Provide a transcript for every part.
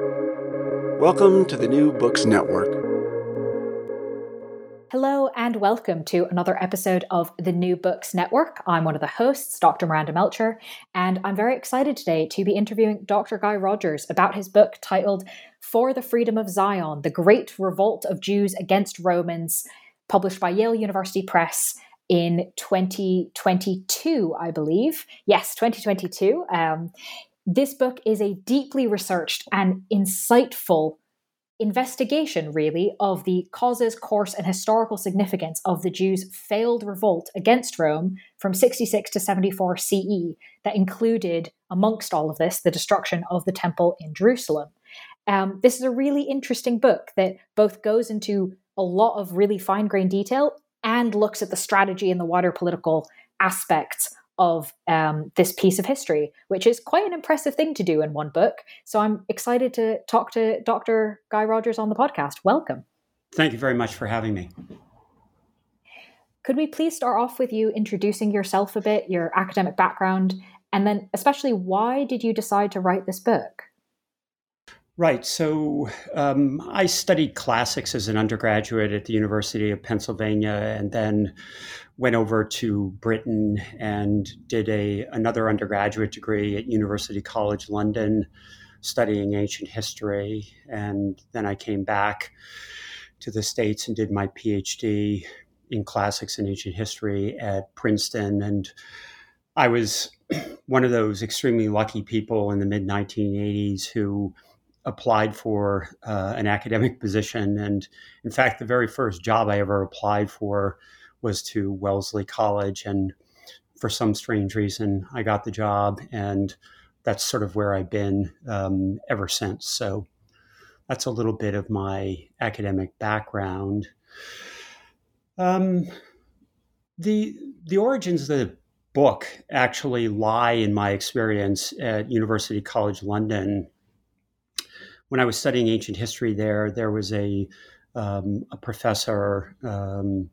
Welcome to the New Books Network. Hello, and welcome to another episode of the New Books Network. I'm one of the hosts, Dr. Miranda Melcher, and I'm very excited today to be interviewing Dr. Guy Rogers about his book titled For the Freedom of Zion The Great Revolt of Jews Against Romans, published by Yale University Press in 2022, I believe. Yes, 2022. Um, this book is a deeply researched and insightful investigation, really, of the causes, course, and historical significance of the Jews' failed revolt against Rome from 66 to 74 CE, that included, amongst all of this, the destruction of the temple in Jerusalem. Um, this is a really interesting book that both goes into a lot of really fine grained detail and looks at the strategy and the wider political aspects of um, this piece of history, which is quite an impressive thing to do in one book. So I'm excited to talk to Dr. Guy Rogers on the podcast. Welcome. Thank you very much for having me. Could we please start off with you introducing yourself a bit, your academic background, and then especially why did you decide to write this book? Right. So um, I studied classics as an undergraduate at the University of Pennsylvania, and then went over to Britain and did a another undergraduate degree at University College London, studying ancient history, and then I came back to the states and did my PhD in classics and ancient history at Princeton, and I was one of those extremely lucky people in the mid 1980s who applied for uh, an academic position. And in fact, the very first job I ever applied for was to Wellesley College. And for some strange reason, I got the job. And that's sort of where I've been um, ever since. So that's a little bit of my academic background. Um, the the origins of the book actually lie in my experience at University College London when I was studying ancient history there, there was a, um, a professor, um,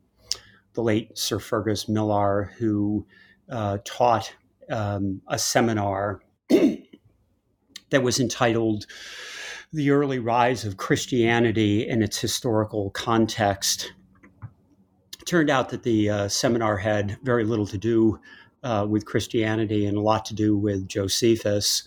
the late Sir Fergus Millar, who uh, taught um, a seminar that was entitled The Early Rise of Christianity in Its Historical Context. It turned out that the uh, seminar had very little to do uh, with Christianity and a lot to do with Josephus,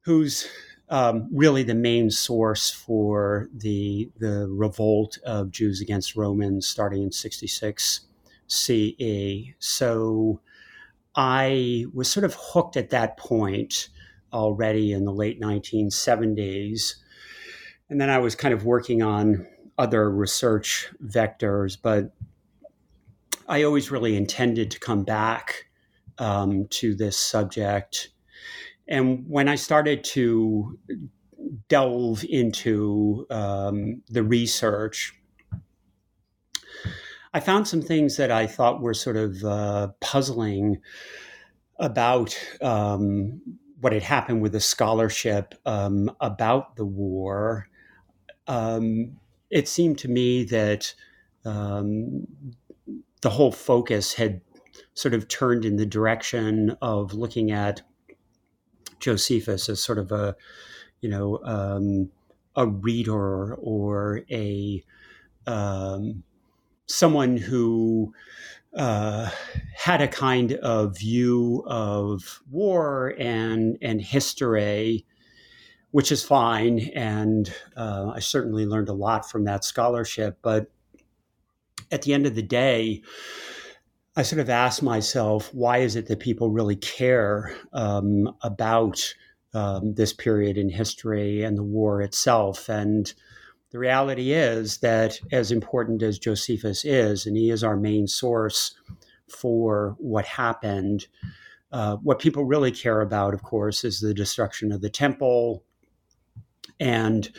whose um, really the main source for the the revolt of Jews against Romans starting in 66 CE. So I was sort of hooked at that point already in the late 1970s. And then I was kind of working on other research vectors, but I always really intended to come back um, to this subject and when I started to delve into um, the research, I found some things that I thought were sort of uh, puzzling about um, what had happened with the scholarship um, about the war. Um, it seemed to me that um, the whole focus had sort of turned in the direction of looking at Josephus as sort of a, you know, um, a reader or a um, someone who uh, had a kind of view of war and and history, which is fine, and uh, I certainly learned a lot from that scholarship. But at the end of the day, I sort of asked myself, why is it that people really care um, about um, this period in history and the war itself? And the reality is that, as important as Josephus is, and he is our main source for what happened, uh, what people really care about, of course, is the destruction of the temple and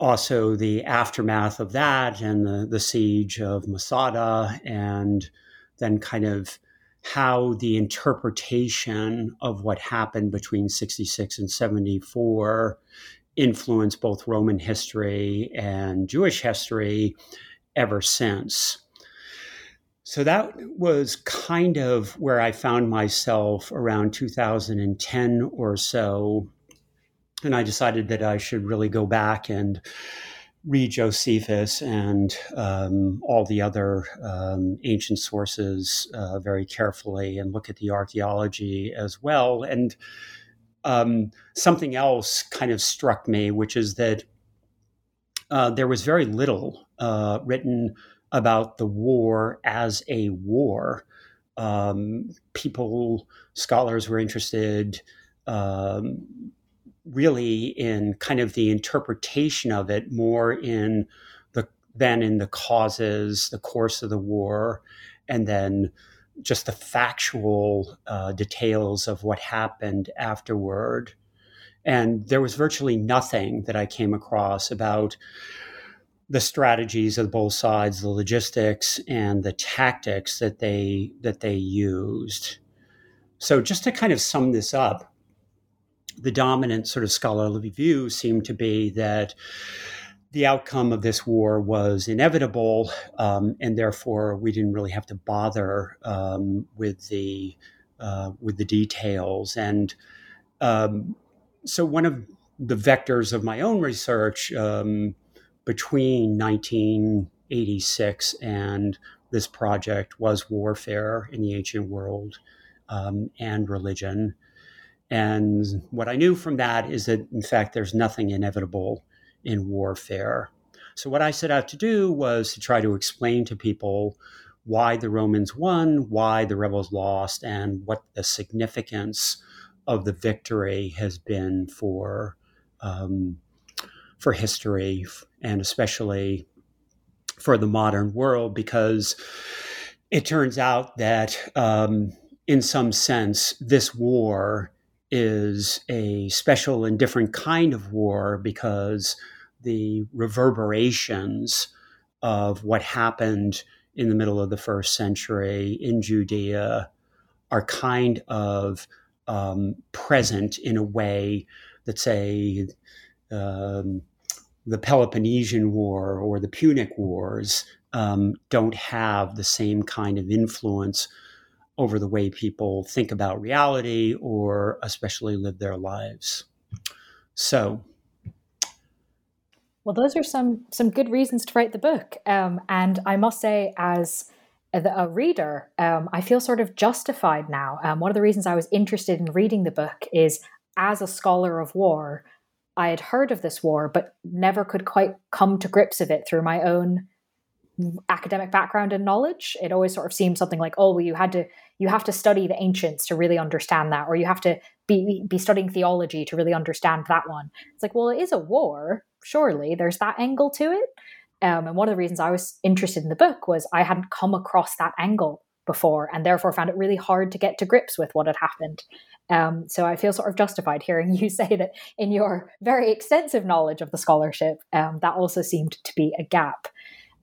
also the aftermath of that and the, the siege of Masada and then kind of how the interpretation of what happened between 66 and 74 influenced both Roman history and Jewish history ever since. So that was kind of where I found myself around 2010 or so. and I decided that I should really go back and read Josephus and um, all the other um, ancient sources uh, very carefully and look at the archaeology as well. And um, something else kind of struck me, which is that uh, there was very little uh, written about the war as a war. Um, people, scholars were interested um, really in kind of the interpretation of it more in the than in the causes, the course of the war, and then just the factual uh, details of what happened afterward. And there was virtually nothing that I came across about the strategies of both sides, the logistics and the tactics that they that they used. So just to kind of sum this up, the dominant sort of scholarly view seemed to be that the outcome of this war was inevitable, um, and therefore we didn't really have to bother um, with the uh, with the details. And um, so, one of the vectors of my own research um, between 1986 and this project was warfare in the ancient world um, and religion. And what I knew from that is that, in fact, there's nothing inevitable in warfare. So, what I set out to do was to try to explain to people why the Romans won, why the rebels lost, and what the significance of the victory has been for um, for history and especially for the modern world, because it turns out that um, in some sense this war is a special and different kind of war because the reverberations of what happened in the middle of the first century in Judea are kind of um, present in a way that, say, um, the Peloponnesian War or the Punic Wars um, don't have the same kind of influence over the way people think about reality or especially live their lives. So, well, those are some some good reasons to write the book, um, and I must say, as a, a reader, um, I feel sort of justified now. Um, one of the reasons I was interested in reading the book is, as a scholar of war, I had heard of this war, but never could quite come to grips with it through my own academic background and knowledge it always sort of seemed something like oh well you had to you have to study the ancients to really understand that or you have to be be studying theology to really understand that one. It's like well it is a war surely there's that angle to it. Um, and one of the reasons i was interested in the book was i hadn't come across that angle before and therefore found it really hard to get to grips with what had happened. Um, so I feel sort of justified hearing you say that in your very extensive knowledge of the scholarship, um, that also seemed to be a gap.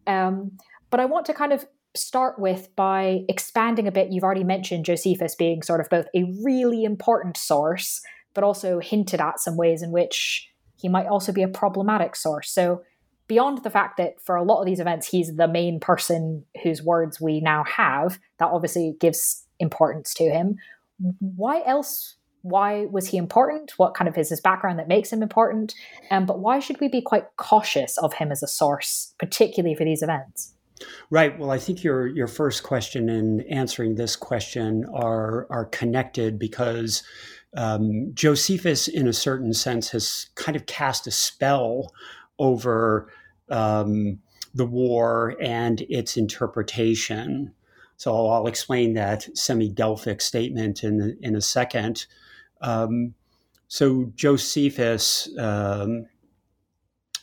Um, but I want to kind of start with by expanding a bit. You've already mentioned Josephus being sort of both a really important source, but also hinted at some ways in which he might also be a problematic source. So, beyond the fact that for a lot of these events, he's the main person whose words we now have, that obviously gives importance to him. Why else why was he important? What kind of is his background that makes him important? Um, but why should we be quite cautious of him as a source, particularly for these events? Right. Well, I think your your first question and answering this question are are connected because um, Josephus, in a certain sense, has kind of cast a spell over um, the war and its interpretation. So I'll explain that semi-Delphic statement in in a second. Um, so Josephus um,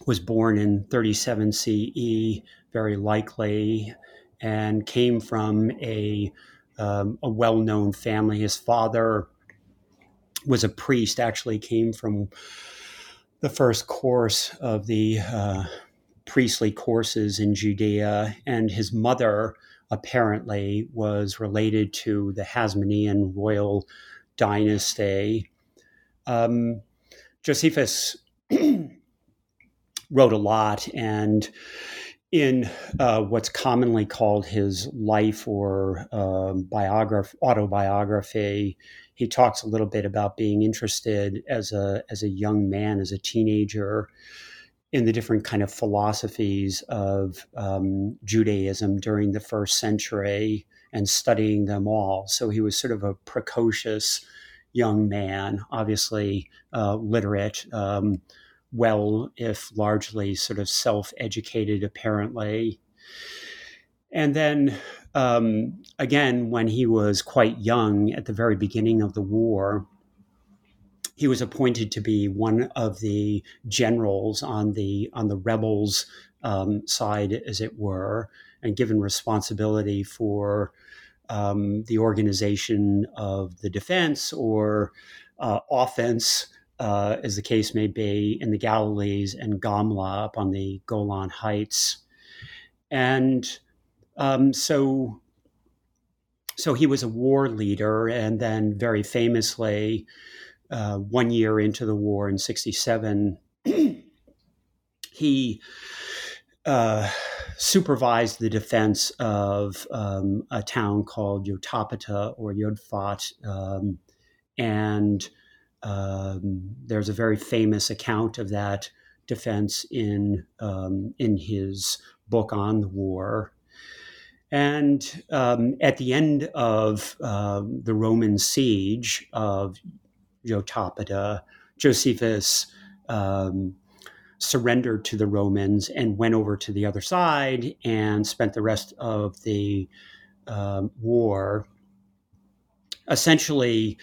was born in 37 CE, very likely, and came from a um, a well-known family. His father was a priest. Actually, came from the first course of the uh, priestly courses in Judea, and his mother apparently was related to the Hasmonean royal dynasty. Um, Josephus wrote a lot, and in uh, what's commonly called his life or biography, autobiography, he talks a little bit about being interested as a as a young man, as a teenager, in the different kind of philosophies of um, Judaism during the first century and studying them all. So he was sort of a precocious young man, obviously uh, literate, um, well, if largely sort of self educated, apparently. And then um, again, when he was quite young at the very beginning of the war, he was appointed to be one of the generals on the on the rebels um, side, as it were, and given responsibility for um, the organization of the defense or uh, offense, uh, as the case may be, in the Galilees and Gamla up on the Golan Heights. And um, so, so he was a war leader, and then very famously, uh, one year into the war in '67, he uh, supervised the defense of um, a town called Yotapata or Yodfat. Um, and um, there's a very famous account of that defense in, um, in his book on the war. And um, at the end of um, the Roman siege of Yotapata, Josephus surrendered to the Romans and went over to the other side and spent the rest of the um, war essentially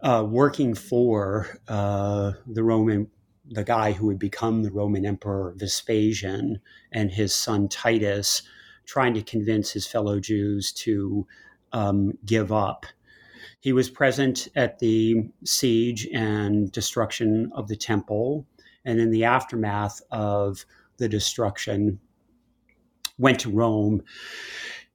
uh, working for uh, the Roman, the guy who would become the Roman Emperor Vespasian and his son Titus, trying to convince his fellow Jews to um, give up. He was present at the siege and destruction of the temple and in the aftermath of the destruction, went to Rome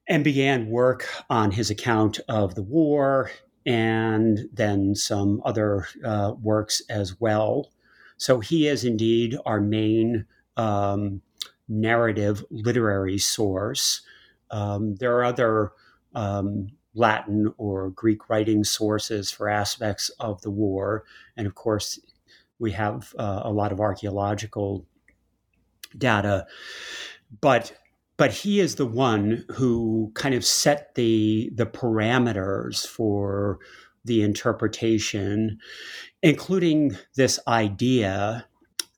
and began work on his account of the war and then some other uh, works as well. So he is indeed our main um, narrative literary source. Um, there are other um, Latin or Greek writing sources for aspects of the war. And of course, we have uh, a lot of archaeological data, but but he is the one who kind of set the the parameters for the interpretation, including this idea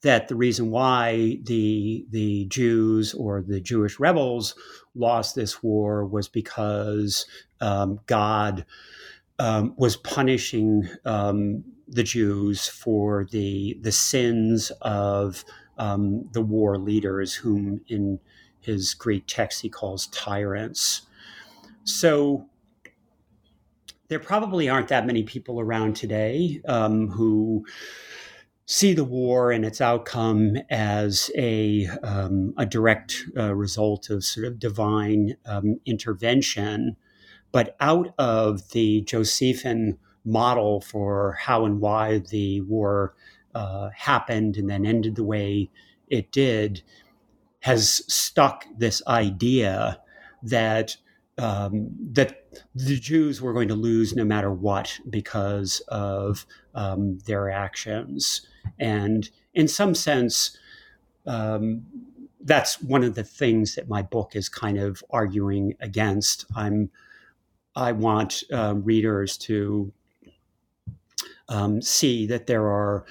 that the reason why the the Jews or the Jewish rebels lost this war was because um, God um, was punishing um, the Jews for the the sins of um, the war leaders, whom in his Greek text he calls tyrants. So there probably aren't that many people around today um, who see the war and its outcome as a, um, a direct uh, result of sort of divine um, intervention. But out of the Josephine model for how and why the war uh, happened and then ended the way it did has stuck this idea that um, that the Jews were going to lose no matter what because of um, their actions, and in some sense, um, that's one of the things that my book is kind of arguing against. I'm I want uh, readers to um, see that there are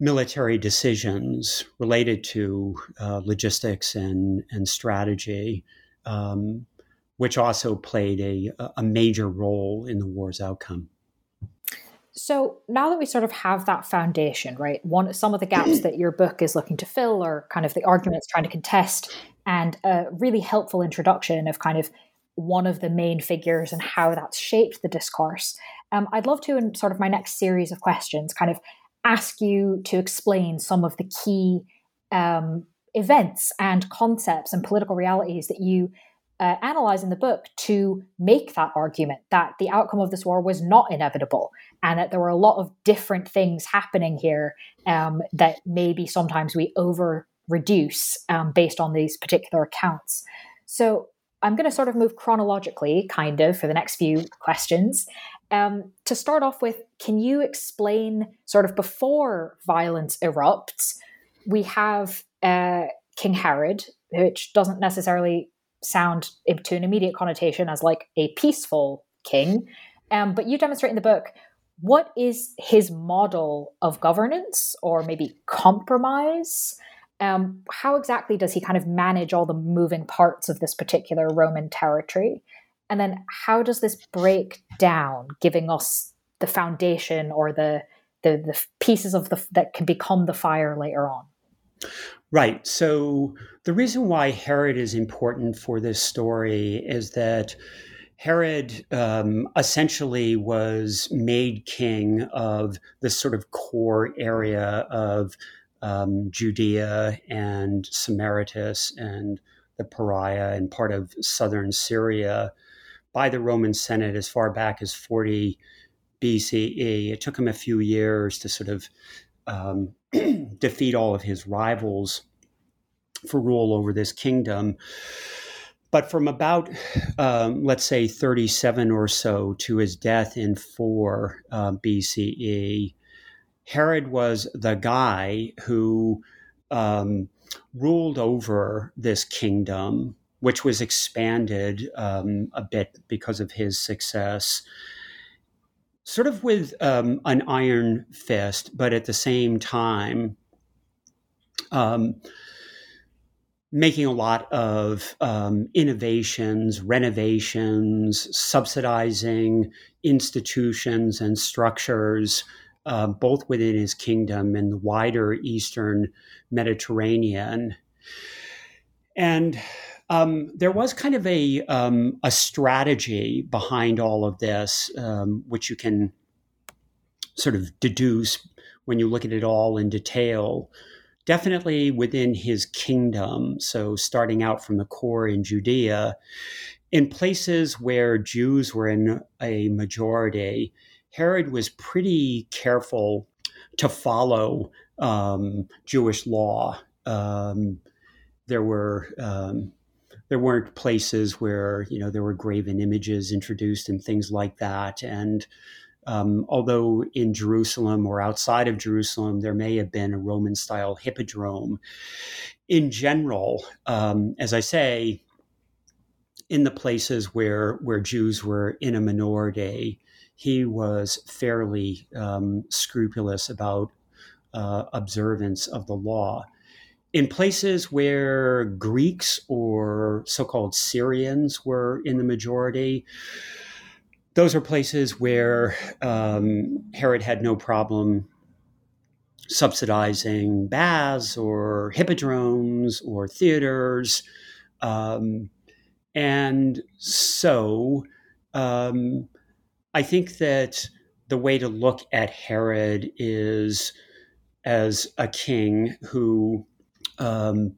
military decisions related to uh, logistics and, and strategy, um, which also played a, a major role in the war's outcome. So now that we sort of have that foundation, right? One some of the gaps that your book is looking to fill are kind of the arguments trying to contest and a really helpful introduction of kind of one of the main figures and how that's shaped the discourse. Um, I'd love to, in sort of my next series of questions, kind of ask you to explain some of the key um, events and concepts and political realities that you uh, analyze in the book to make that argument that the outcome of this war was not inevitable and that there were a lot of different things happening here um, that maybe sometimes we over reduce um, based on these particular accounts. So I'm going to sort of move chronologically, kind of, for the next few questions. Um, to start off with, can you explain sort of before violence erupts? We have uh, King Herod, which doesn't necessarily sound to an immediate connotation as like a peaceful king. Um, but you demonstrate in the book what is his model of governance or maybe compromise? Um, how exactly does he kind of manage all the moving parts of this particular Roman territory? And then how does this break down, giving us the foundation or the the, the pieces of the that can become the fire later on? Right. So the reason why Herod is important for this story is that Herod um, essentially was made king of this sort of core area of um, Judea and Samaritis and the Perea and part of southern Syria by the Roman Senate as far back as 40 BCE. It took him a few years to sort of um, defeat all of his rivals for rule over this kingdom. But from about, um, let's say, 37 or so to his death in 4 uh, BCE, Herod was the guy who um, ruled over this kingdom, which was expanded um, a bit because of his success, sort of with um, an iron fist, but at the same time, um, making a lot of um, innovations, renovations, subsidizing institutions and structures, uh, both within his kingdom and the wider Eastern Mediterranean. And um, there was kind of a, um, a strategy behind all of this, um, which you can sort of deduce when you look at it all in detail definitely within his kingdom. So, starting out from the core in Judea, in places where Jews were in a majority, Herod was pretty careful to follow um, Jewish law. Um, there were um, there weren't places where you know there were graven images introduced and things like that, and um, although in Jerusalem or outside of Jerusalem, there may have been a Roman style hippodrome. In general, um, as I say, in the places where, where Jews were in a minority, he was fairly um, scrupulous about uh, observance of the law. In places where Greeks or so called Syrians were in the majority, those are places where um, Herod had no problem subsidizing baths or hippodromes or theaters. Um, and so um, I think that the way to look at Herod is as a king who um,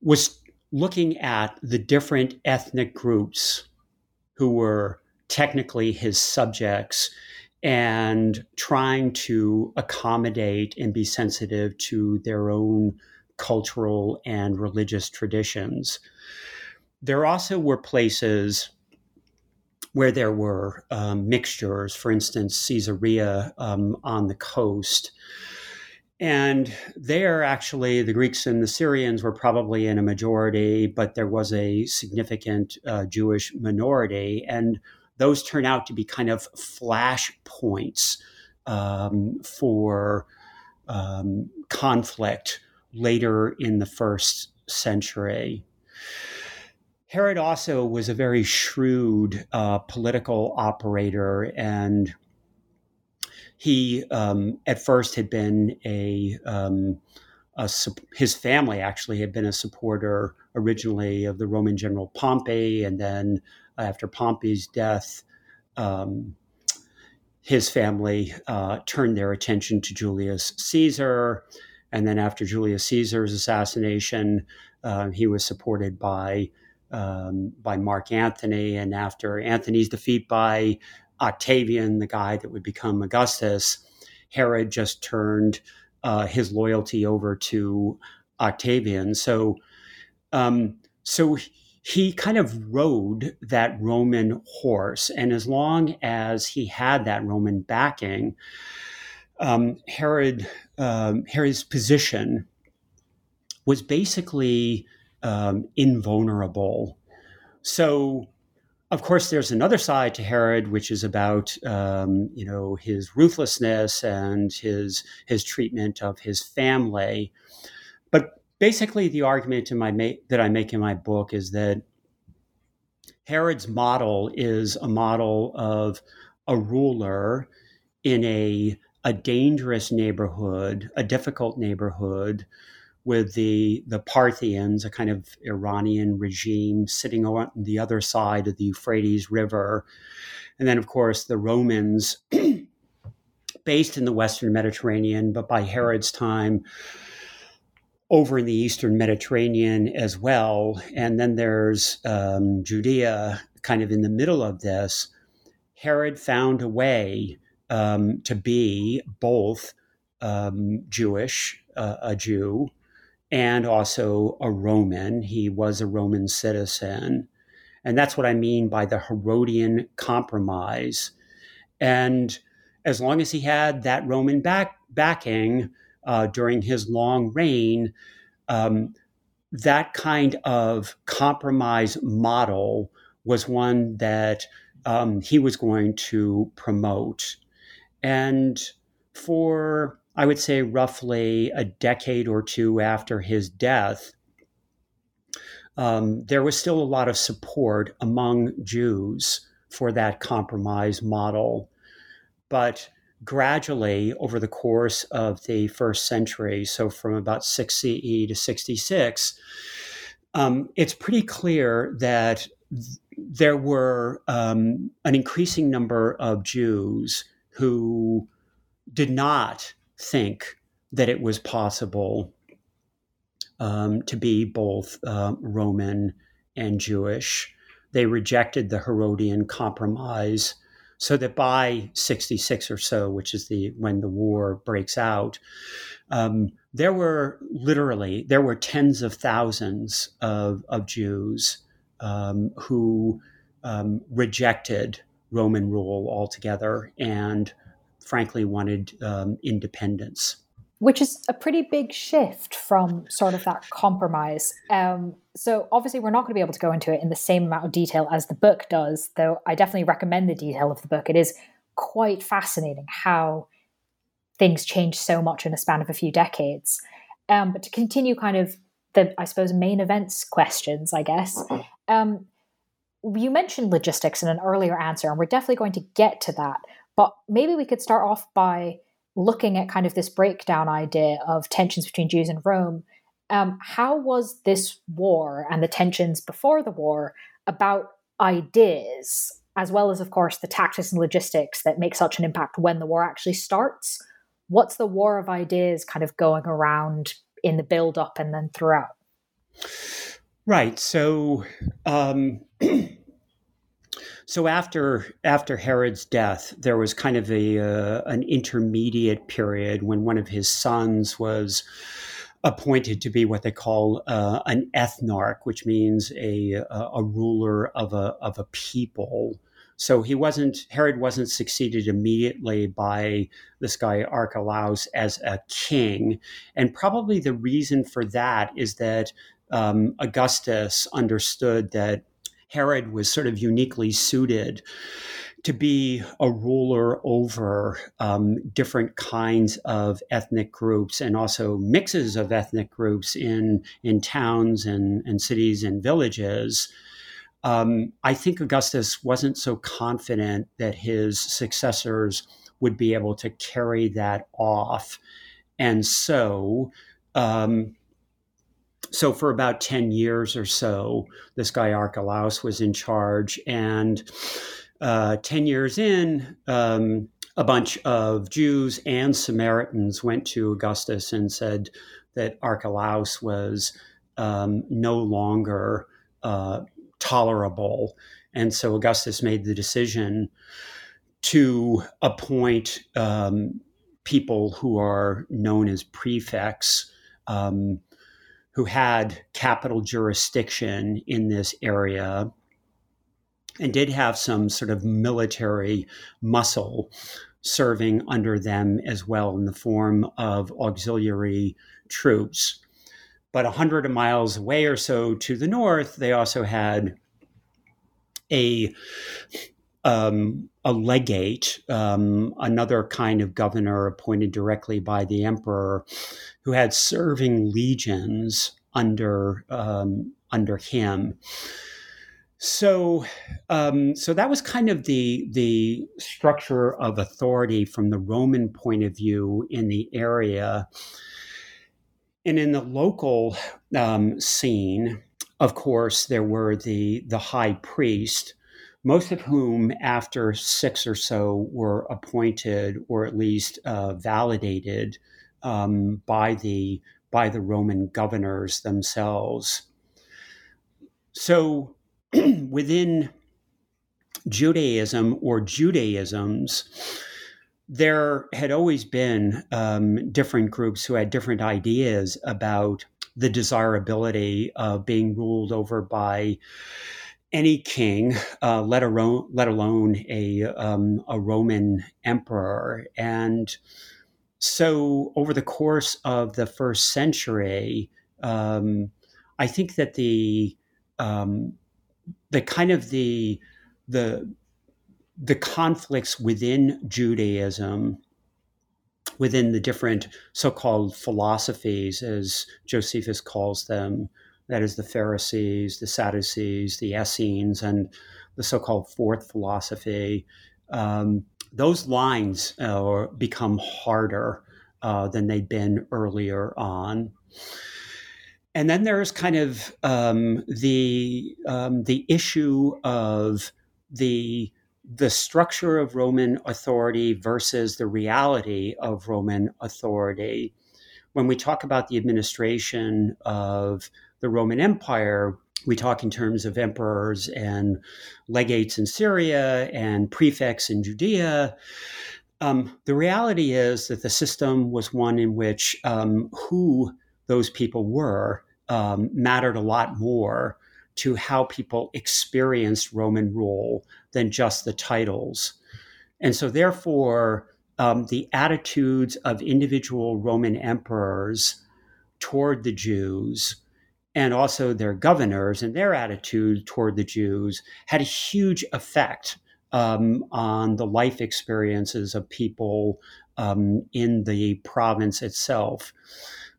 was looking at the different ethnic groups who were technically his subjects and trying to accommodate and be sensitive to their own cultural and religious traditions. There also were places where there were um, mixtures, for instance, Caesarea um, on the coast. And there, actually, the Greeks and the Syrians were probably in a majority, but there was a significant uh, Jewish minority. And those turn out to be kind of flash points um, for um, conflict later in the first century. Herod also was a very shrewd uh, political operator, and he um, at first had been a, um, a, his family actually had been a supporter originally of the Roman general Pompey, and then after Pompey's death, um, his family uh, turned their attention to Julius Caesar. And then after Julius Caesar's assassination, uh, he was supported by um, by Mark Antony. And after Antony's defeat by Octavian, the guy that would become Augustus, Herod just turned uh, his loyalty over to Octavian. So, um, so he kind of rode that Roman horse. And as long as he had that Roman backing, um, Herod, um, Herod's position was basically um, invulnerable. So, of course, there's another side to Herod, which is about um, you know his ruthlessness and his his treatment of his family. But basically, the argument in my ma- that I make in my book is that Herod's model is a model of a ruler in a a dangerous neighborhood, a difficult neighborhood, with the the Parthians, a kind of Iranian regime, sitting on the other side of the Euphrates River, and then of course the Romans, based in the Western Mediterranean, but by Herod's time over in the Eastern Mediterranean as well. And then there's um, Judea, kind of in the middle of this. Herod found a way um, to be both um, Jewish, uh, a Jew, and also a Roman. He was a Roman citizen. And that's what I mean by the Herodian compromise. And as long as he had that Roman back, backing, uh, during his long reign, um, that kind of compromise model was one that um, he was going to promote. And for, I would say, roughly a decade or two after his death, um, there was still a lot of support among Jews for that compromise model. But gradually over the course of the first century, so from about 6 CE to 66, um, it's pretty clear that th- there were um, an increasing number of Jews who did not think that it was possible um, to be both uh, Roman and Jewish. They rejected the Herodian compromise so that by 66 or so which is the when the war breaks out um, there were literally there were tens of thousands of, of jews um, who um, rejected roman rule altogether and frankly wanted um, independence which is a pretty big shift from sort of that compromise. Um, so, obviously, we're not going to be able to go into it in the same amount of detail as the book does, though I definitely recommend the detail of the book. It is quite fascinating how things change so much in a span of a few decades. Um, but to continue kind of the, I suppose, main events questions, I guess, um, you mentioned logistics in an earlier answer, and we're definitely going to get to that. But maybe we could start off by looking at kind of this breakdown idea of tensions between Jews and Rome, um, how was this war and the tensions before the war about ideas, as well as, of course, the tactics and logistics that make such an impact when the war actually starts? What's the war of ideas kind of going around in the build up and then throughout? Right. So, um, So after after Herod's death, there was kind of a uh, an intermediate period when one of his sons was appointed to be what they call uh, an ethnarch, which means a a ruler of a of a people. So he wasn't Herod wasn't succeeded immediately by this guy Archelaus as a king, and probably the reason for that is that um, Augustus understood that Herod was sort of uniquely suited to be a ruler over um, different kinds of ethnic groups and also mixes of ethnic groups in in towns and, and cities and villages. Um, I think Augustus wasn't so confident that his successors would be able to carry that off, and so um, so for about 10 years or so, this guy Archelaus was in charge. And uh, 10 years in, um, a bunch of Jews and Samaritans went to Augustus and said that Archelaus was um, no longer uh, tolerable. And so Augustus made the decision to appoint um, people who are known as prefects. Um, who had capital jurisdiction in this area and did have some sort of military muscle serving under them as well in the form of auxiliary troops. But 100 miles away or so to the north, they also had a um, a legate, um, another kind of governor appointed directly by the emperor, who had serving legions under um, under him. So, um, so that was kind of the the structure of authority from the Roman point of view in the area, and in the local um, scene. Of course, there were the the high priest, most of whom, after six or so, were appointed or at least uh, validated um, by the by the Roman governors themselves. So within Judaism or Judaisms, there had always been um, different groups who had different ideas about the desirability of being ruled over by any king, uh, let, alone, let alone a, um, a Roman emperor. And so, over the course of the first century, um, I think that the um, the kind of the the the conflicts within Judaism, within the different so-called philosophies, as Josephus calls them, that is the Pharisees, the Sadducees, the Essenes, and the so-called fourth philosophy. Um, those lines uh, become harder uh, than they'd been earlier on and then there's kind of um, the um, the issue of the the structure of Roman authority versus the reality of Roman authority. When we talk about the administration of the Roman Empire, we talk in terms of emperors and legates in Syria and prefects in Judea. Um, the reality is that the system was one in which um, who those people were um, mattered a lot more to how people experienced Roman rule than just the titles. And so, therefore, um, the attitudes of individual Roman emperors toward the Jews and also their governors and their attitude toward the Jews had a huge effect um, on the life experiences of people um, in the province itself.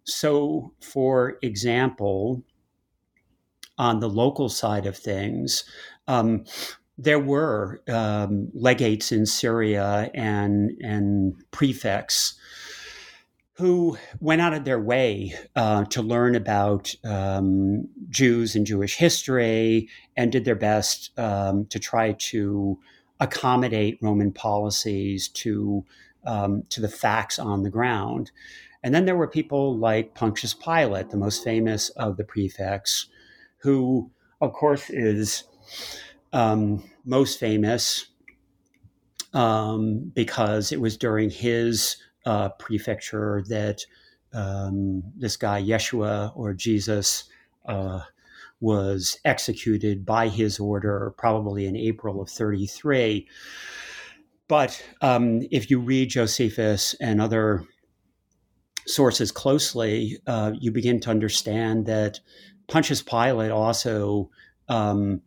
So, for example, on the local side of things, um, there were um, legates in Syria and and prefects who went out of their way uh, to learn about um, Jews and Jewish history and did their best um, to try to accommodate Roman policies to um, to the facts on the ground. And then there were people like Pontius Pilate, the most famous of the prefects, who, of course, is um, most famous um, because it was during his uh, prefecture that um, this guy, Yeshua or Jesus, uh, was executed by his order, probably in April of 33. But um, if you read Josephus and other sources closely, uh, you begin to understand that Pontius Pilate also um,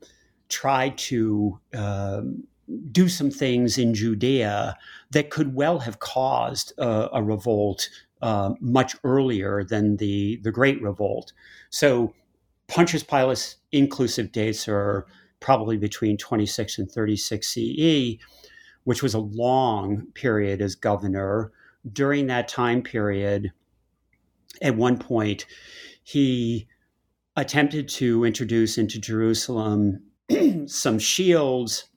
tried to um, do some things in Judea that could well have caused a, a revolt uh, much earlier than the, the Great Revolt. So Pontius Pilate's inclusive dates are probably between 26 and 36 CE, which was a long period as governor during that time period, at one point, he attempted to introduce into Jerusalem some shields,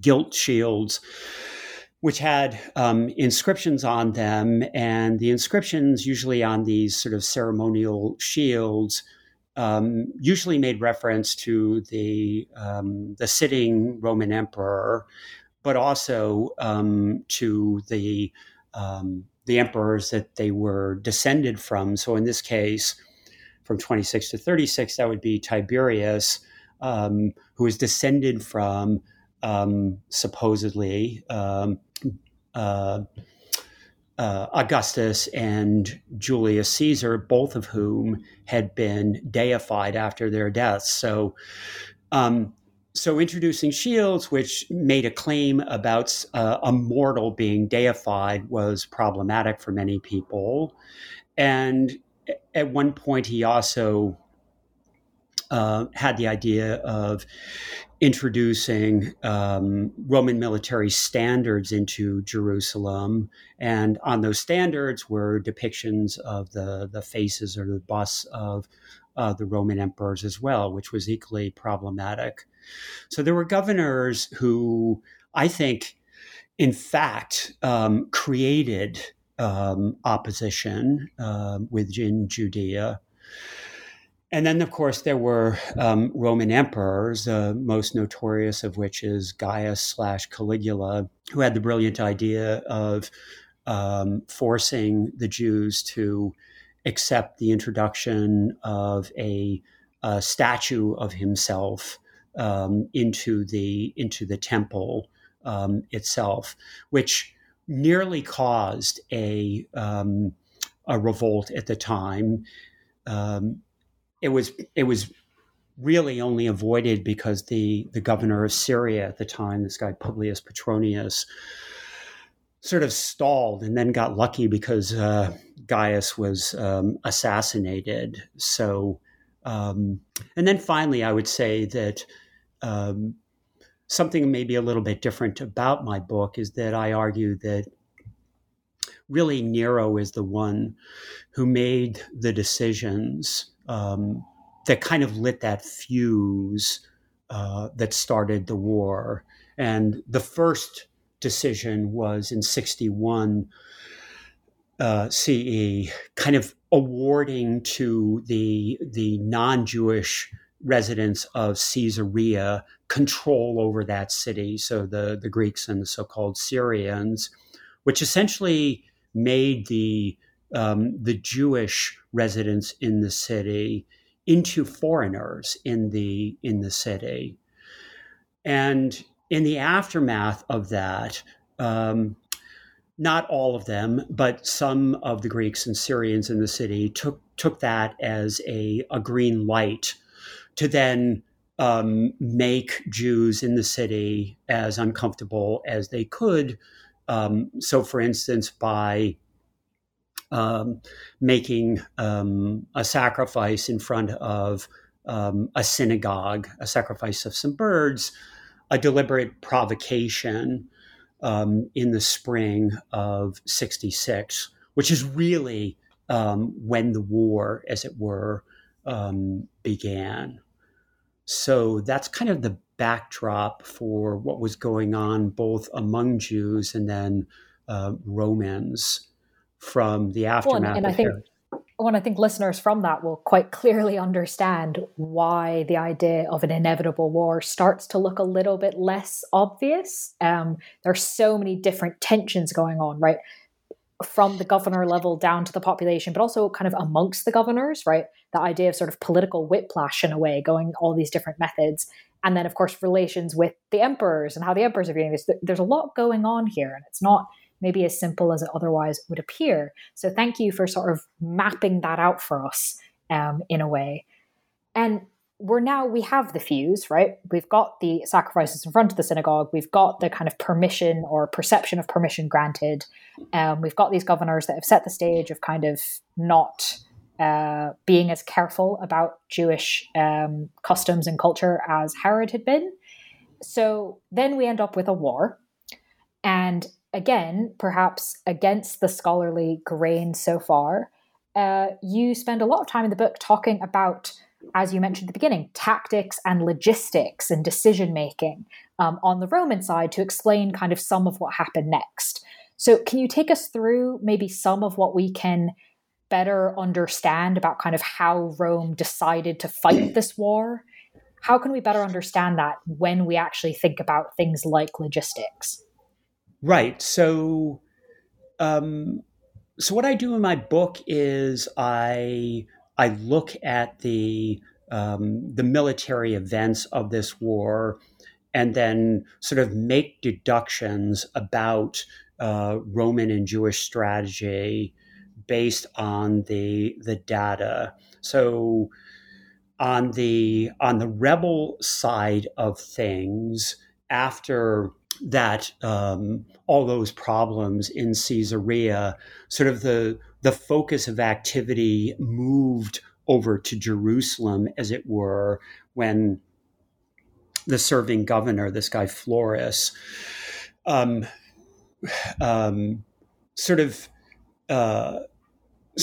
gilt shields, which had um, inscriptions on them. And the inscriptions, usually on these sort of ceremonial shields, um, usually made reference to the um, the sitting Roman emperor, but also um, to the um, the emperors that they were descended from. So in this case, from 26 to 36, that would be Tiberius, um, who is descended from um, supposedly um, uh, uh, Augustus and Julius Caesar, both of whom had been deified after their deaths. So, um, so introducing Shields, which made a claim about uh, a mortal being deified, was problematic for many people. And at one point, he also uh, had the idea of introducing um, Roman military standards into Jerusalem, and on those standards were depictions of the the faces or the busts of uh, the Roman emperors as well, which was equally problematic. So there were governors who I think, in fact, um, created um, opposition uh, within Judea. And then, of course, there were um, Roman emperors, the uh, most notorious of which is Gaius slash Caligula, who had the brilliant idea of um, forcing the Jews to accept the introduction of a, a statue of himself um, into the into the temple um, itself, which nearly caused a um, a revolt at the time. Um, it was it was really only avoided because the the governor of Syria at the time, this guy Publius Petronius, sort of stalled and then got lucky because uh, Gaius was um, assassinated. So, um, and then finally, I would say that um, something maybe a little bit different about my book is that I argue that really Nero is the one who made the decisions um, that kind of lit that fuse uh, that started the war. And the first decision was in 61 uh, CE, kind of awarding to the, the non Jewish residents of Caesarea control over that city. So the, the Greeks and the so called Syrians, which essentially made the um, the Jewish residents in the city into foreigners in the in the city, and in the aftermath of that, um, not all of them, but some of the Greeks and Syrians in the city took took that as a, a green light to then um, make Jews in the city as uncomfortable as they could. Um, so, for instance, by um, making um, a sacrifice in front of um, a synagogue, a sacrifice of some birds, a deliberate provocation um, in the spring of 66, which is really um, when the war, as it were, began. So that's kind of the backdrop for what was going on both among Jews and then uh, Romans from the aftermath. Well, and, I think. Well, I think listeners from that will quite clearly understand why the idea of an inevitable war starts to look a little bit less obvious. Um, are so many different tensions going on, right? From the governor level down to the population, but also kind of amongst the governors, right? The idea of sort of political whiplash in a way, going all these different methods. And then, of course, relations with the emperors and how the emperors are viewing this. There's a lot going on here, and it's not maybe as simple as it otherwise would appear. So thank you for sort of mapping that out for us um, in a way. And we're now we have the fuse, right? We've got the sacrifices in front of the synagogue. We've got the kind of permission or perception of permission granted. Um, we've got these governors that have set the stage of kind of not uh, being as careful about Jewish um, customs and culture as Herod had been. So then we end up with a war. And again, perhaps against the scholarly grain so far, uh, you spend a lot of time in the book talking about, as you mentioned at the beginning, tactics and logistics and decision making um, on the Roman side to explain kind of some of what happened next. So, can you take us through maybe some of what we can better understand about kind of how Rome decided to fight this war? How can we better understand that when we actually think about things like logistics? Right. So, um, so what I do in my book is I I look at the um, the military events of this war and then sort of make deductions about uh, Roman and Jewish strategy based on the the data. So on the on the rebel side of things, after that um, all those problems in Caesarea, sort of the the focus of activity moved over to Jerusalem, as it were, when the serving governor, this guy Florus, um, um, sort of uh,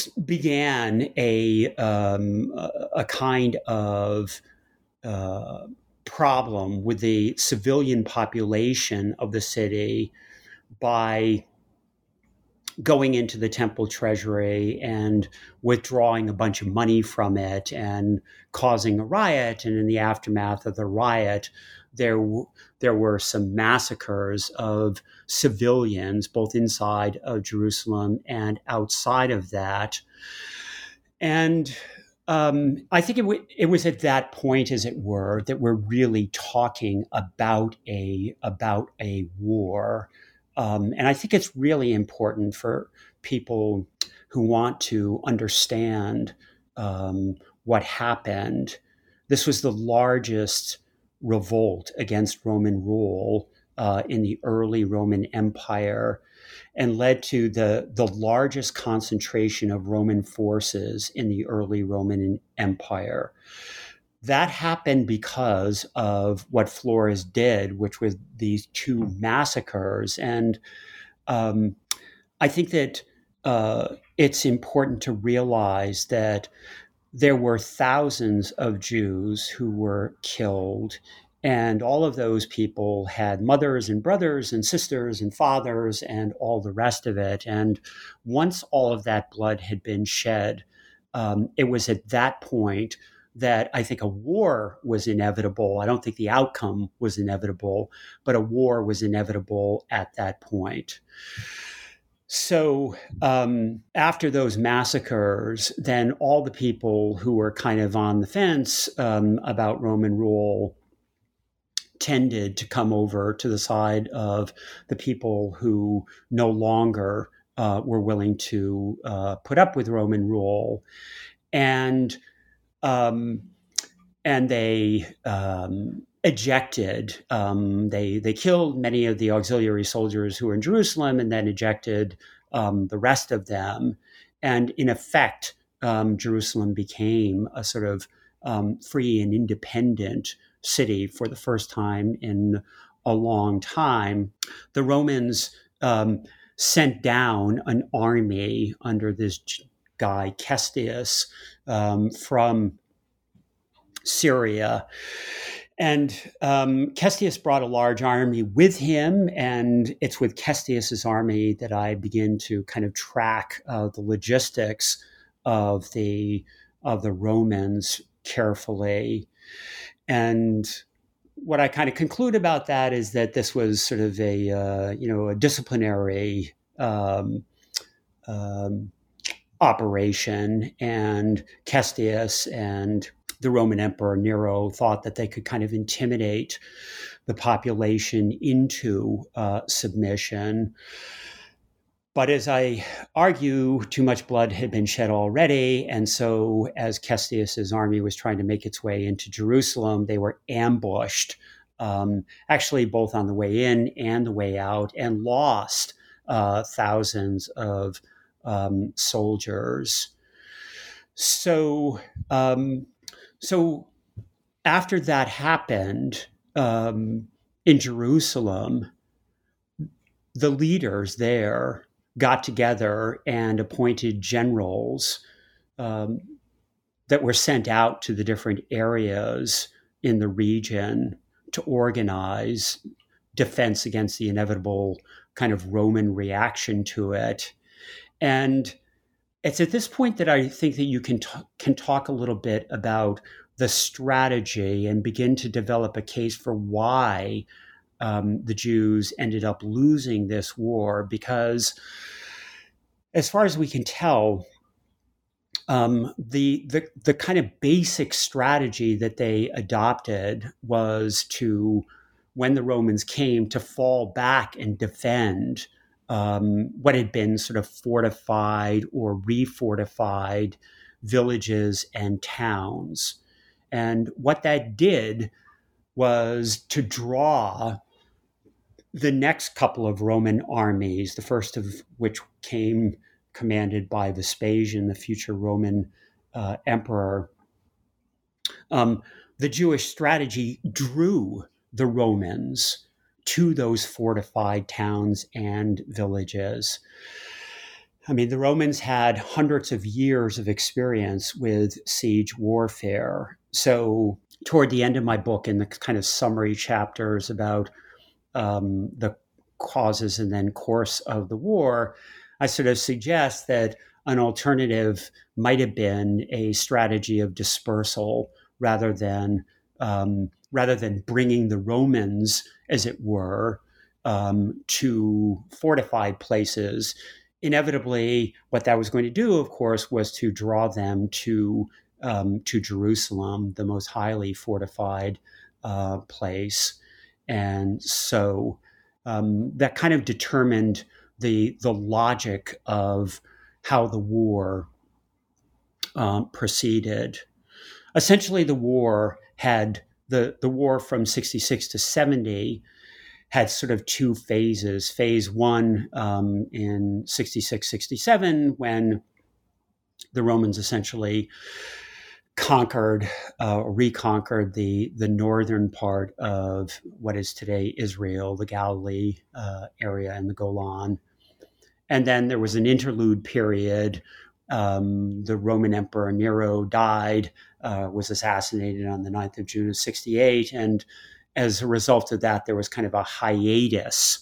began a um, a kind of uh, problem with the civilian population of the city by going into the temple treasury and withdrawing a bunch of money from it and causing a riot. And in the aftermath of the riot, there there were some massacres of civilians, both inside of Jerusalem and outside of that. And um, I think it, w- it was at that point, as it were, that we're really talking about a about a war, um, and I think it's really important for people who want to understand um, what happened. This was the largest revolt against Roman rule uh, in the early Roman Empire and led to the, the largest concentration of Roman forces in the early Roman Empire. That happened because of what Florus did, which was these two massacres. And um, I think that uh, it's important to realize that there were thousands of Jews who were killed and all of those people had mothers and brothers and sisters and fathers and all the rest of it. And once all of that blood had been shed, um, it was at that point that I think a war was inevitable. I don't think the outcome was inevitable, but a war was inevitable at that point. So um, after those massacres, then all the people who were kind of on the fence um, about Roman rule tended to come over to the side of the people who no longer uh, were willing to uh, put up with Roman rule, and um, and they um, ejected. Um, they they killed many of the auxiliary soldiers who were in Jerusalem, and then ejected um, the rest of them. And in effect, um, Jerusalem became a sort of um, free and independent city for the first time in a long time. The Romans um, sent down an army under this guy, Cestius, um, from Syria. And um, Cestius brought a large army with him, and it's with Cestius's army that I begin to kind of track uh, the logistics of the of the Romans carefully. And what I kind of conclude about that is that this was sort of a uh, you know a disciplinary um, um, operation, and Cestius and the Roman Emperor Nero thought that they could kind of intimidate the population into uh, submission. But as I argue, too much blood had been shed already. And so, as Cestius's army was trying to make its way into Jerusalem, they were ambushed, um, actually, both on the way in and the way out, and lost uh, thousands of um, soldiers. So, um, so after that happened um, in Jerusalem, the leaders there got together and appointed generals um, that were sent out to the different areas in the region to organize defense against the inevitable kind of Roman reaction to it. And it's at this point that I think that you can t- can talk a little bit about the strategy and begin to develop a case for why um, the Jews ended up losing this war because, as far as we can tell, um, the, the the kind of basic strategy that they adopted was to, when the Romans came, to fall back and defend um, what had been sort of fortified or refortified villages and towns, and what that did was to draw the next couple of Roman armies, the first of which came commanded by Vespasian, the future Roman uh, emperor, um, the Jewish strategy drew the Romans to those fortified towns and villages. I mean, the Romans had hundreds of years of experience with siege warfare. So, toward the end of my book, in the kind of summary chapters about um, the causes and then course of the war, I sort of suggest that an alternative might have been a strategy of dispersal rather than um, rather than bringing the Romans, as it were, um, to fortified places. Inevitably, what that was going to do, of course, was to draw them to um, to Jerusalem, the most highly fortified uh, place, and so um, that kind of determined the the logic of how the war um, proceeded. Essentially, the war had the the war from sixty six to seventy had sort of two phases. Phase one um, in 66, 67, when the Romans essentially conquered uh, reconquered the the northern part of what is today Israel, the Galilee uh, area, and the Golan, and then there was an interlude period. Um, the Roman Emperor Nero died, uh, was assassinated on the 9th of June of 68. And as a result of that, there was kind of a hiatus.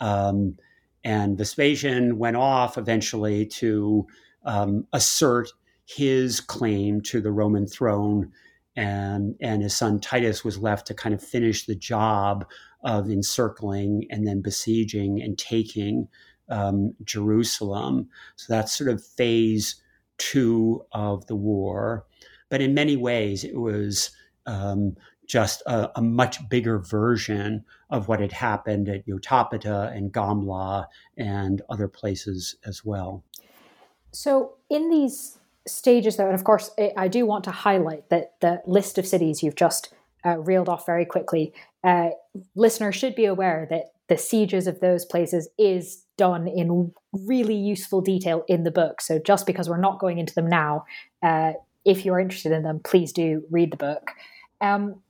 Um, and Vespasian went off eventually to um, assert his claim to the Roman throne. And, and his son Titus was left to kind of finish the job of encircling and then besieging and taking um, Jerusalem. So that's sort of phase two of the war. But in many ways, it was um, just a, a, much bigger version of what had happened at Jotapata and Gamla and other places as well. So, in these stages, though, and of course, I do want to highlight that the list of cities you've just uh, reeled off very quickly, uh, listeners should be aware that the sieges of those places is done in really useful detail in the book. So just because we're not going into them now, uh, if you're interested in them, please do read the book. Um,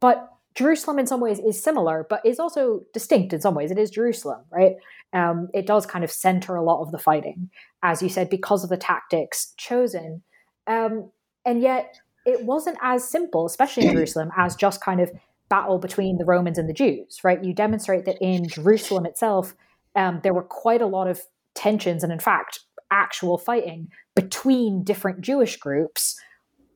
but Jerusalem, in some ways, is similar, but is also distinct in some ways. It is Jerusalem, right? Um, it does kind of center a lot of the fighting, as you said, because of the tactics chosen. Um, and yet, it wasn't as simple, especially in Jerusalem, as just kind of battle between the Romans and the Jews, right? You demonstrate that in Jerusalem itself, um, there were quite a lot of tensions and, in fact, actual fighting between different Jewish groups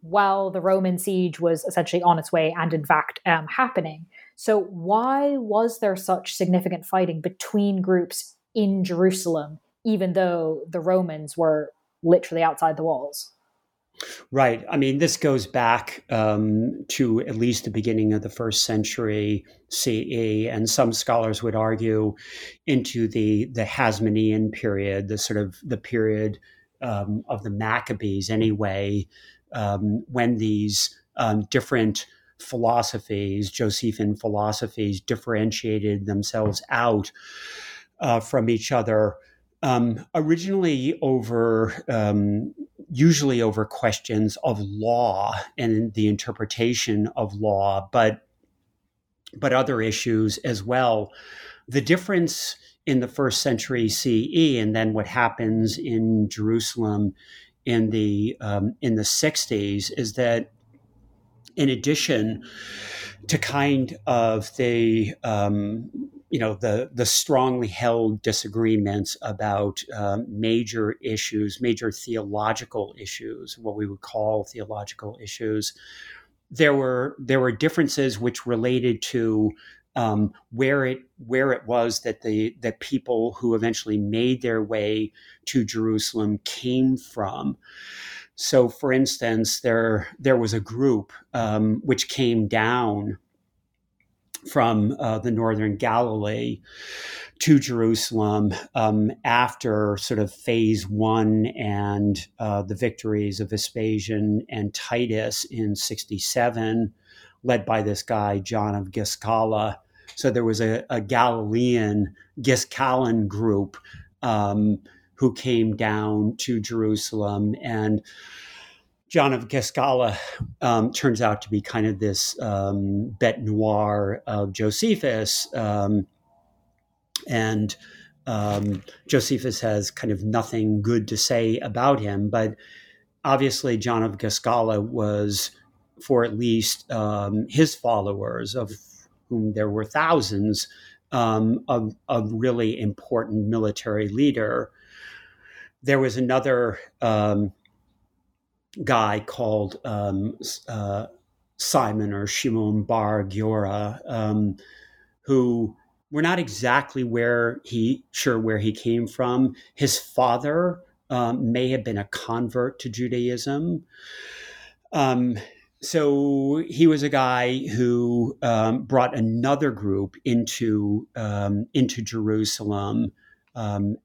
while the Roman siege was essentially on its way and, in fact, um, happening. So, why was there such significant fighting between groups in Jerusalem, even though the Romans were literally outside the walls? Right. I mean, this goes back um, to at least the beginning of the first century CE, and some scholars would argue into the the Hasmonean period, the sort of the period um, of the Maccabees, anyway, um, when these um, different philosophies, Josephine philosophies, differentiated themselves out uh, from each other. Um, originally over um, usually over questions of law and the interpretation of law, but but other issues as well. The difference in the first century CE and then what happens in Jerusalem in the um, in the 60s is that in addition to kind of the um, you know the the strongly held disagreements about um, major issues, major theological issues, what we would call theological issues. There were there were differences which related to um, where it where it was that the that people who eventually made their way to Jerusalem came from. so, for instance, there there was a group um, which came down from uh, the northern Galilee to Jerusalem um, after sort of phase one and uh, the victories of Vespasian and Titus in 67, led by this guy, John of Giscala. So there was a, a Galilean Giscalan group um, who came down to Jerusalem and John of Giscala um, turns out to be kind of this um, bête noire of Josephus. Um, and um, Josephus has kind of nothing good to say about him. But obviously, John of Giscala was, for at least um, his followers, of whom there were thousands, um, a, a really important military leader. There was another um, guy called um, uh, Simon or Shimon Bar Giora, um, who we're not exactly where he sure where he came from. His father um, may have been a convert to Judaism. Um, so he was a guy who um, brought another group into um, into Jerusalem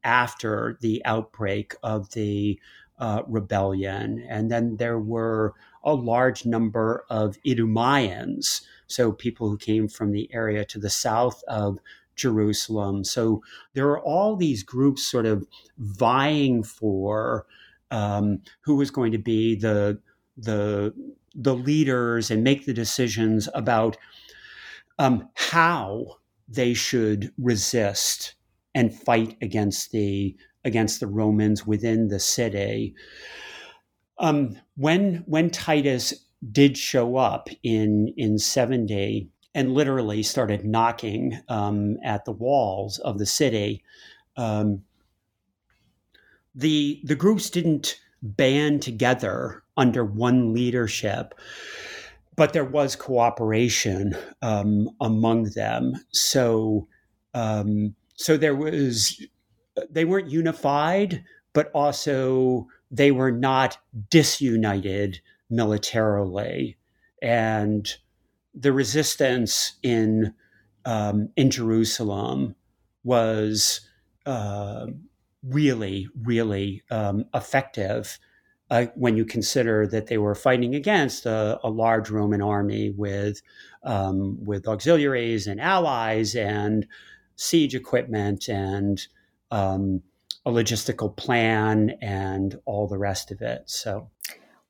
after the outbreak of the uh, rebellion. And then there were a large number of Idumeans, so people who came from the area to the south of Jerusalem. So there are all these groups sort of vying for um, who was going to be the the the leaders and make the decisions about um, how they should resist and fight against the against the Romans within the city. Um, when when Titus did show up in in 70 and literally started knocking um, at the walls of the city, um, the the groups didn't band together under one leadership, but there was cooperation um, among them. So um, so there was they weren't unified, but also they were not disunited militarily. And the resistance in um, in Jerusalem was uh, really, really um, effective uh, when you consider that they were fighting against a, a large Roman army with um, with auxiliaries and allies and siege equipment and um, a logistical plan and all the rest of it. So.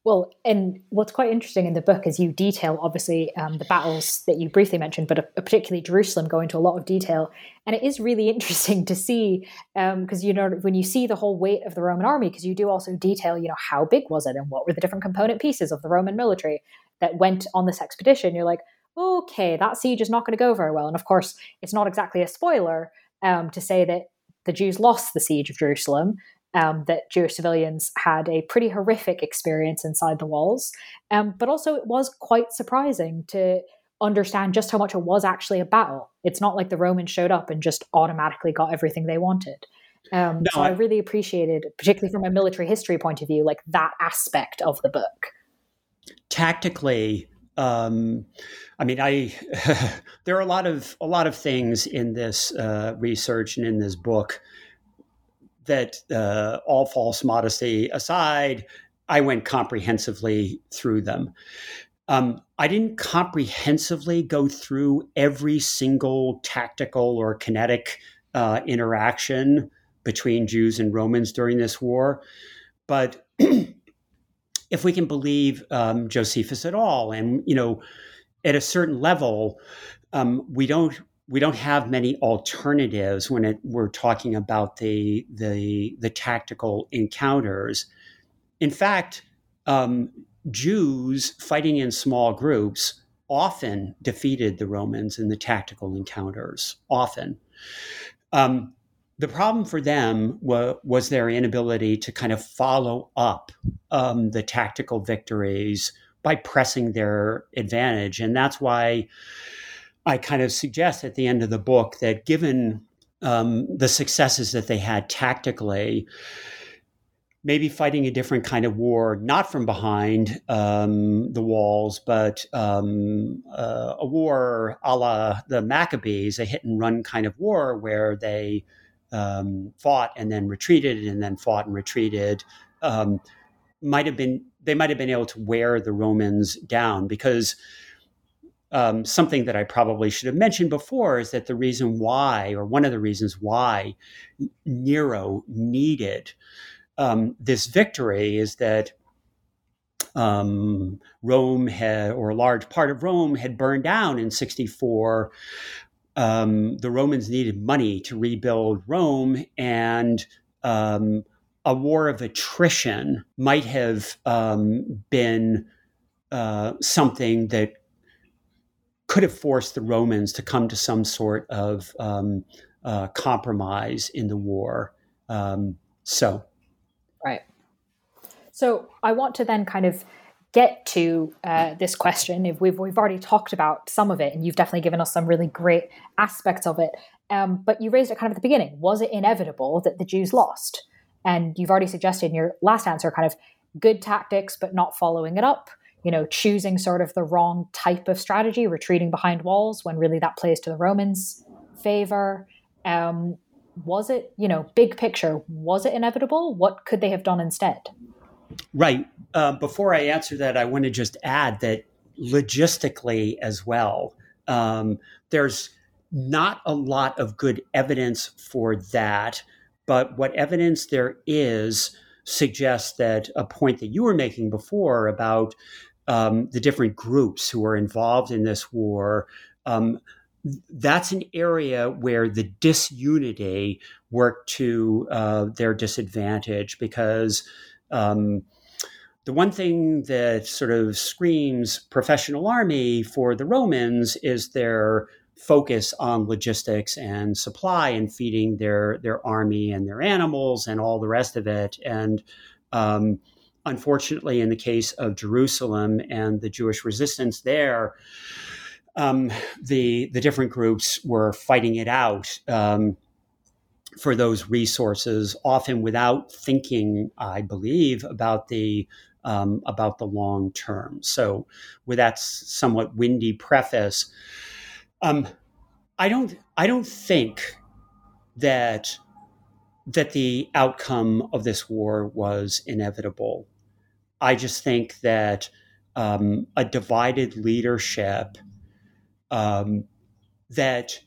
Well, and what's quite interesting in the book is you detail obviously um, the battles that you briefly mentioned, but uh, particularly Jerusalem go into a lot of detail, and it is really interesting to see because um, you know when you see the whole weight of the Roman army, because you do also detail you know how big was it and what were the different component pieces of the Roman military that went on this expedition. You're like, okay, that siege is not going to go very well, and of course, it's not exactly a spoiler um, to say that the Jews lost the siege of Jerusalem, um, that Jewish civilians had a pretty horrific experience inside the walls. Um, but also, it was quite surprising to understand just how much it was actually a battle. It's not like the Romans showed up and just automatically got everything they wanted. Um, no, so I, I really appreciated, particularly from a military history point of view, like that aspect of the book. Tactically, um, I mean, I there are a lot of a lot of things in this uh, research and in this book that, uh, all false modesty aside, I went comprehensively through them. Um, I didn't comprehensively go through every single tactical or kinetic uh, interaction between Jews and Romans during this war, but if we can believe um, Josephus at all. And you know, at a certain level, um, we don't we don't have many alternatives when it, we're talking about the the the tactical encounters. In fact, um, Jews fighting in small groups often defeated the Romans in the tactical encounters. Often. Um, the problem for them wa- was their inability to kind of follow up um, the tactical victories by pressing their advantage. And that's why I kind of suggest at the end of the book that given um, the successes that they had tactically, maybe fighting a different kind of war, not from behind um, the walls, but um, uh, a war a la the Maccabees, a hit and run kind of war where they um, fought and then retreated and then fought and retreated. Um, might have been they might have been able to wear the Romans down because um, something that I probably should have mentioned before is that the reason why, or one of the reasons why, Nero needed um, this victory is that um, Rome had, or a large part of Rome had burned down in 64. Um, the Romans needed money to rebuild Rome, and um, a war of attrition might have um, been uh, something that could have forced the Romans to come to some sort of um, uh, compromise in the war. Um, so, right. So I want to then kind of get to uh, this question. If we've we've already talked about some of it, and you've definitely given us some really great aspects of it. Um, but you raised it kind of at the beginning. Was it inevitable that the Jews lost? And you've already suggested in your last answer, kind of good tactics, but not following it up. You know, choosing sort of the wrong type of strategy, retreating behind walls when really that plays to the Romans' favor. Um, was it, you know, big picture, was it inevitable? What could they have done instead? Right. Uh, before I answer that, I want to just add that logistically as well, um, there's not a lot of good evidence for that. But what evidence there is suggests that a point that you were making before about um, the different groups who are involved in this war. Um, that's an area where the disunity worked to uh, their disadvantage because um, the one thing that sort of screams professional army for the Romans is their focus on logistics and supply and feeding their their army and their animals and all the rest of it. And um, unfortunately, in the case of Jerusalem and the Jewish resistance there, um, the the different groups were fighting it out. Um, for those resources, often without thinking, I believe, about the um, about the long term. So, with that somewhat windy preface, um, I don't. I don't think that that the outcome of this war was inevitable. I just think that um, a divided leadership um, that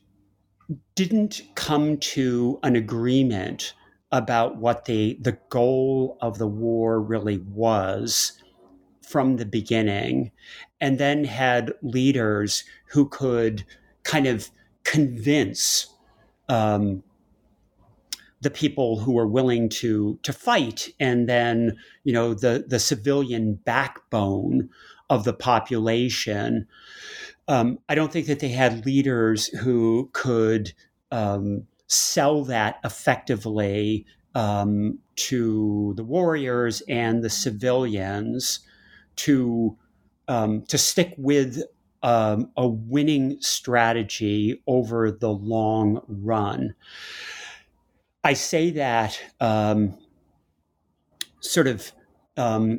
didn't come to an agreement about what the the goal of the war really was from the beginning, and then had leaders who could kind of convince um, the people who were willing to to fight, and then you know the the civilian backbone of the population. Um, I don't think that they had leaders who could um, sell that effectively um, to the warriors and the civilians to um, to stick with um, a winning strategy over the long run. I say that um, sort of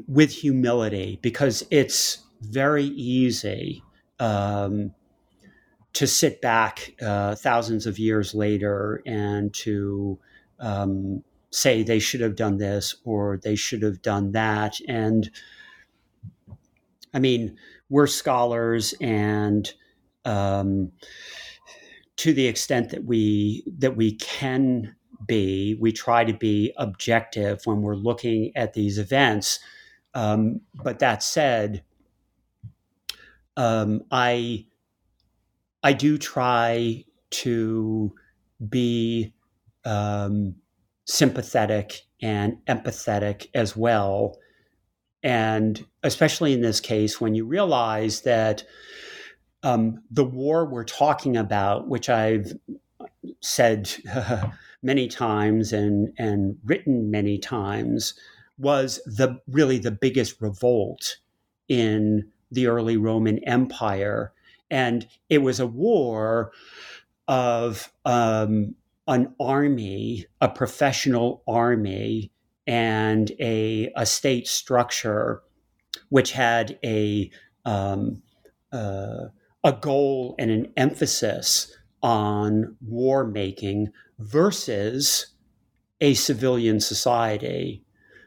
with humility because it's very easy um, to sit back uh, thousands of years later and to um, say they should have done this or they should have done that. And I mean, we're scholars and um, to the extent that we that we can be, we try to be objective when we're looking at these events. Um, but that said, um, I I do try to be um, sympathetic and empathetic as well. And especially in this case, when you realize that um, the war we're talking about, which I've said many times and, and written many times, was the really the biggest revolt in the early Roman Empire. And it was a war of um, an army, a professional army and a, a state structure which had a um, uh, a goal and an emphasis on war making versus a civilian society.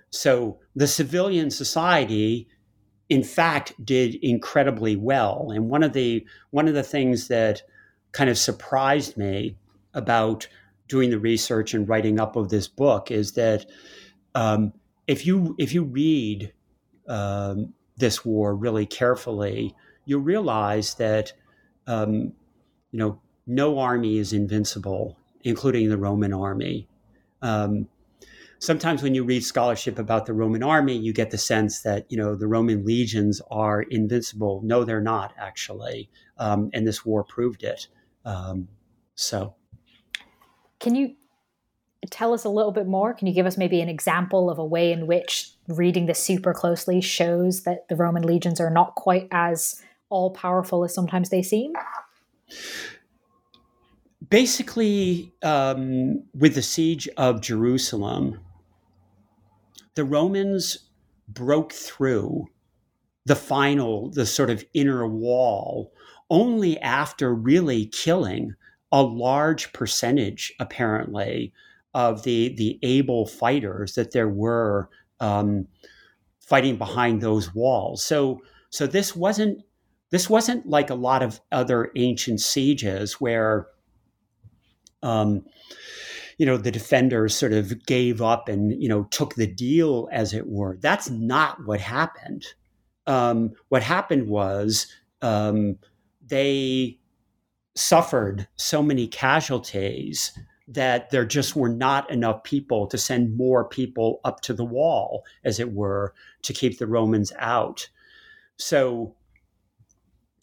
So the civilian society, in fact, did incredibly well. And one of the one of the things that kind of surprised me about doing the research and writing up of this book is that um, if you if you read um, this war really carefully, you realize that um, you know no army is invincible, including the Roman army. Um, sometimes when you read scholarship about the Roman army, you get the sense that you know the Roman legions are invincible. No, they're not actually, um, and this war proved it. Um, so, can you tell us a little bit more? Can you give us maybe an example of a way in which reading this super closely shows that the Roman legions are not quite as all powerful as sometimes they seem? Basically, um, with the siege of Jerusalem, the Romans broke through the final, the sort of inner wall, only after really killing a large percentage, apparently, of the the able fighters that there were um, fighting behind those walls. So so this wasn't this wasn't like a lot of other ancient sieges where um, you know the defenders sort of gave up and you know took the deal as it were. That's not what happened. Um, what happened was um, they suffered so many casualties that there just were not enough people to send more people up to the wall, as it were, to keep the Romans out. So,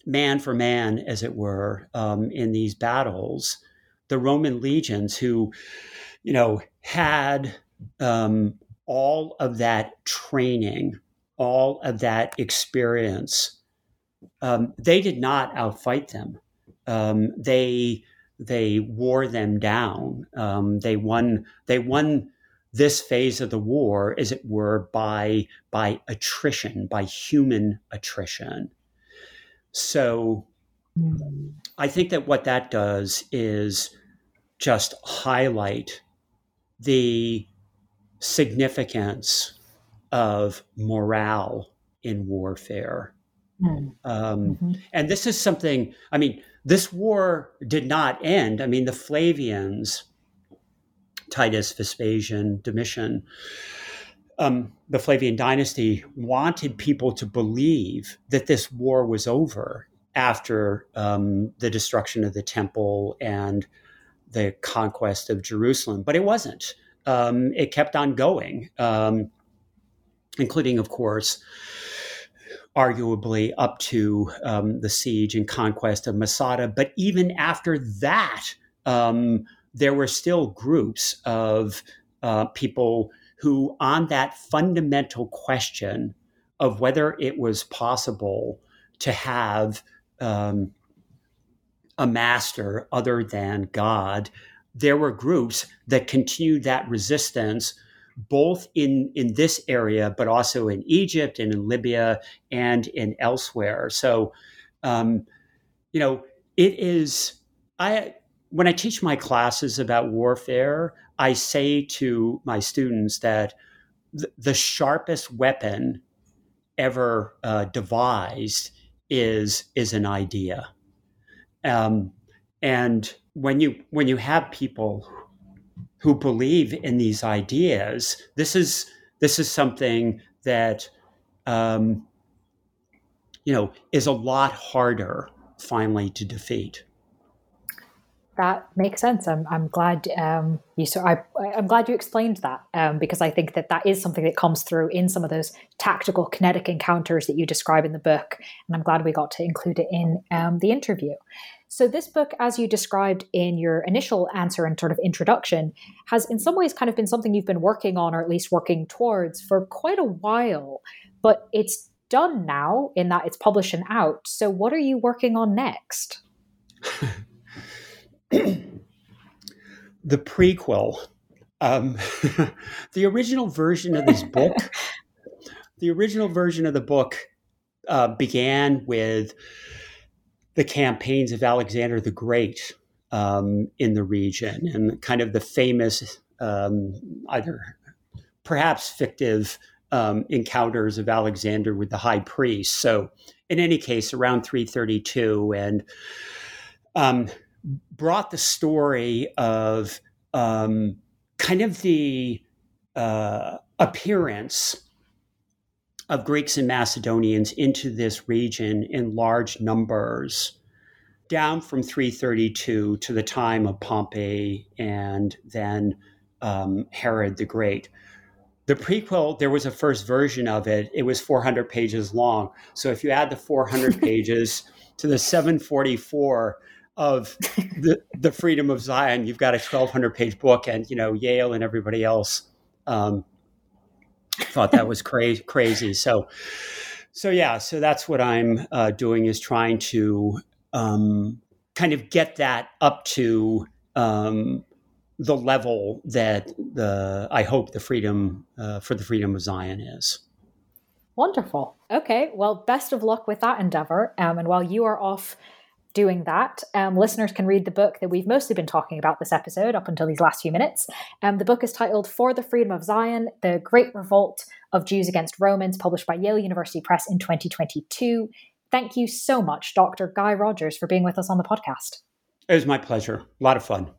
man for man, as it were, um, in these battles, the Roman legions who, you know, had um, all of that training, all of that experience, um, they did not outfight them. Um, they they wore them down. Um, they won. They won this phase of the war, as it were, by by attrition, by human attrition. So, I think that what that does is just highlight the significance of morale in warfare. Mm. Um, mm-hmm. And this is something, I mean, this war did not end. I mean, the Flavians, Titus, Vespasian, Domitian, um, the Flavian dynasty wanted people to believe that this war was over after um, the destruction of the temple and the conquest of Jerusalem, but it wasn't. Um, it kept on going, um, including, of course, arguably up to um, the siege and conquest of Masada. But even after that, um, there were still groups of uh, people who, on that fundamental question of whether it was possible to have um, a master other than God, there were groups that continued that resistance both in in this area, but also in Egypt and in Libya and in elsewhere. So, um, you know, it is. I when I teach my classes about warfare, I say to my students that th- the sharpest weapon ever uh, devised is is an idea. Um, and when you when you have people who believe in these ideas, this is this is something that um, you know is a lot harder finally to defeat. That makes sense. I'm, I'm glad um, you so I, I'm glad you explained that um, because I think that that is something that comes through in some of those tactical kinetic encounters that you describe in the book, and I'm glad we got to include it in um, the interview. So, this book, as you described in your initial answer and sort of introduction, has in some ways kind of been something you've been working on, or at least working towards, for quite a while. But it's done now in that it's published and out. So, what are you working on next? the prequel Um, the original version of this book, the original version of the book uh, began with the campaigns of Alexander the Great um, in the region and kind of the famous, um, either perhaps fictive um, encounters of Alexander with the high priest. So, in any case, around 332, and um, brought the story of um, kind of the uh, appearance of Greeks and Macedonians into this region in large numbers down from 332 to the time of Pompey and then um, Herod the Great. The prequel, there was a first version of it. It was 400 pages long. So if you add the 400 pages to the 744 of the, the Freedom of Zion, you've got a 1,200 page book, and you know Yale and everybody else um, thought that was crazy. Crazy. So, so yeah. So that's what I'm uh, doing is trying to um, kind of get that up to um, the level that the I hope the freedom uh, for the freedom of Zion is. Wonderful. Okay. Well, best of luck with that endeavor. Um, and while you are off doing that, um, listeners can read the book that we've mostly been talking about this episode up until these last few minutes. Um, the book is titled For the Freedom of Zion The Great Revolt of Jews Against Romans, published by Yale University Press in 2022. Thank you so much, Dr. Guy Rogers, for being with us on the podcast. It was my pleasure. A lot of fun.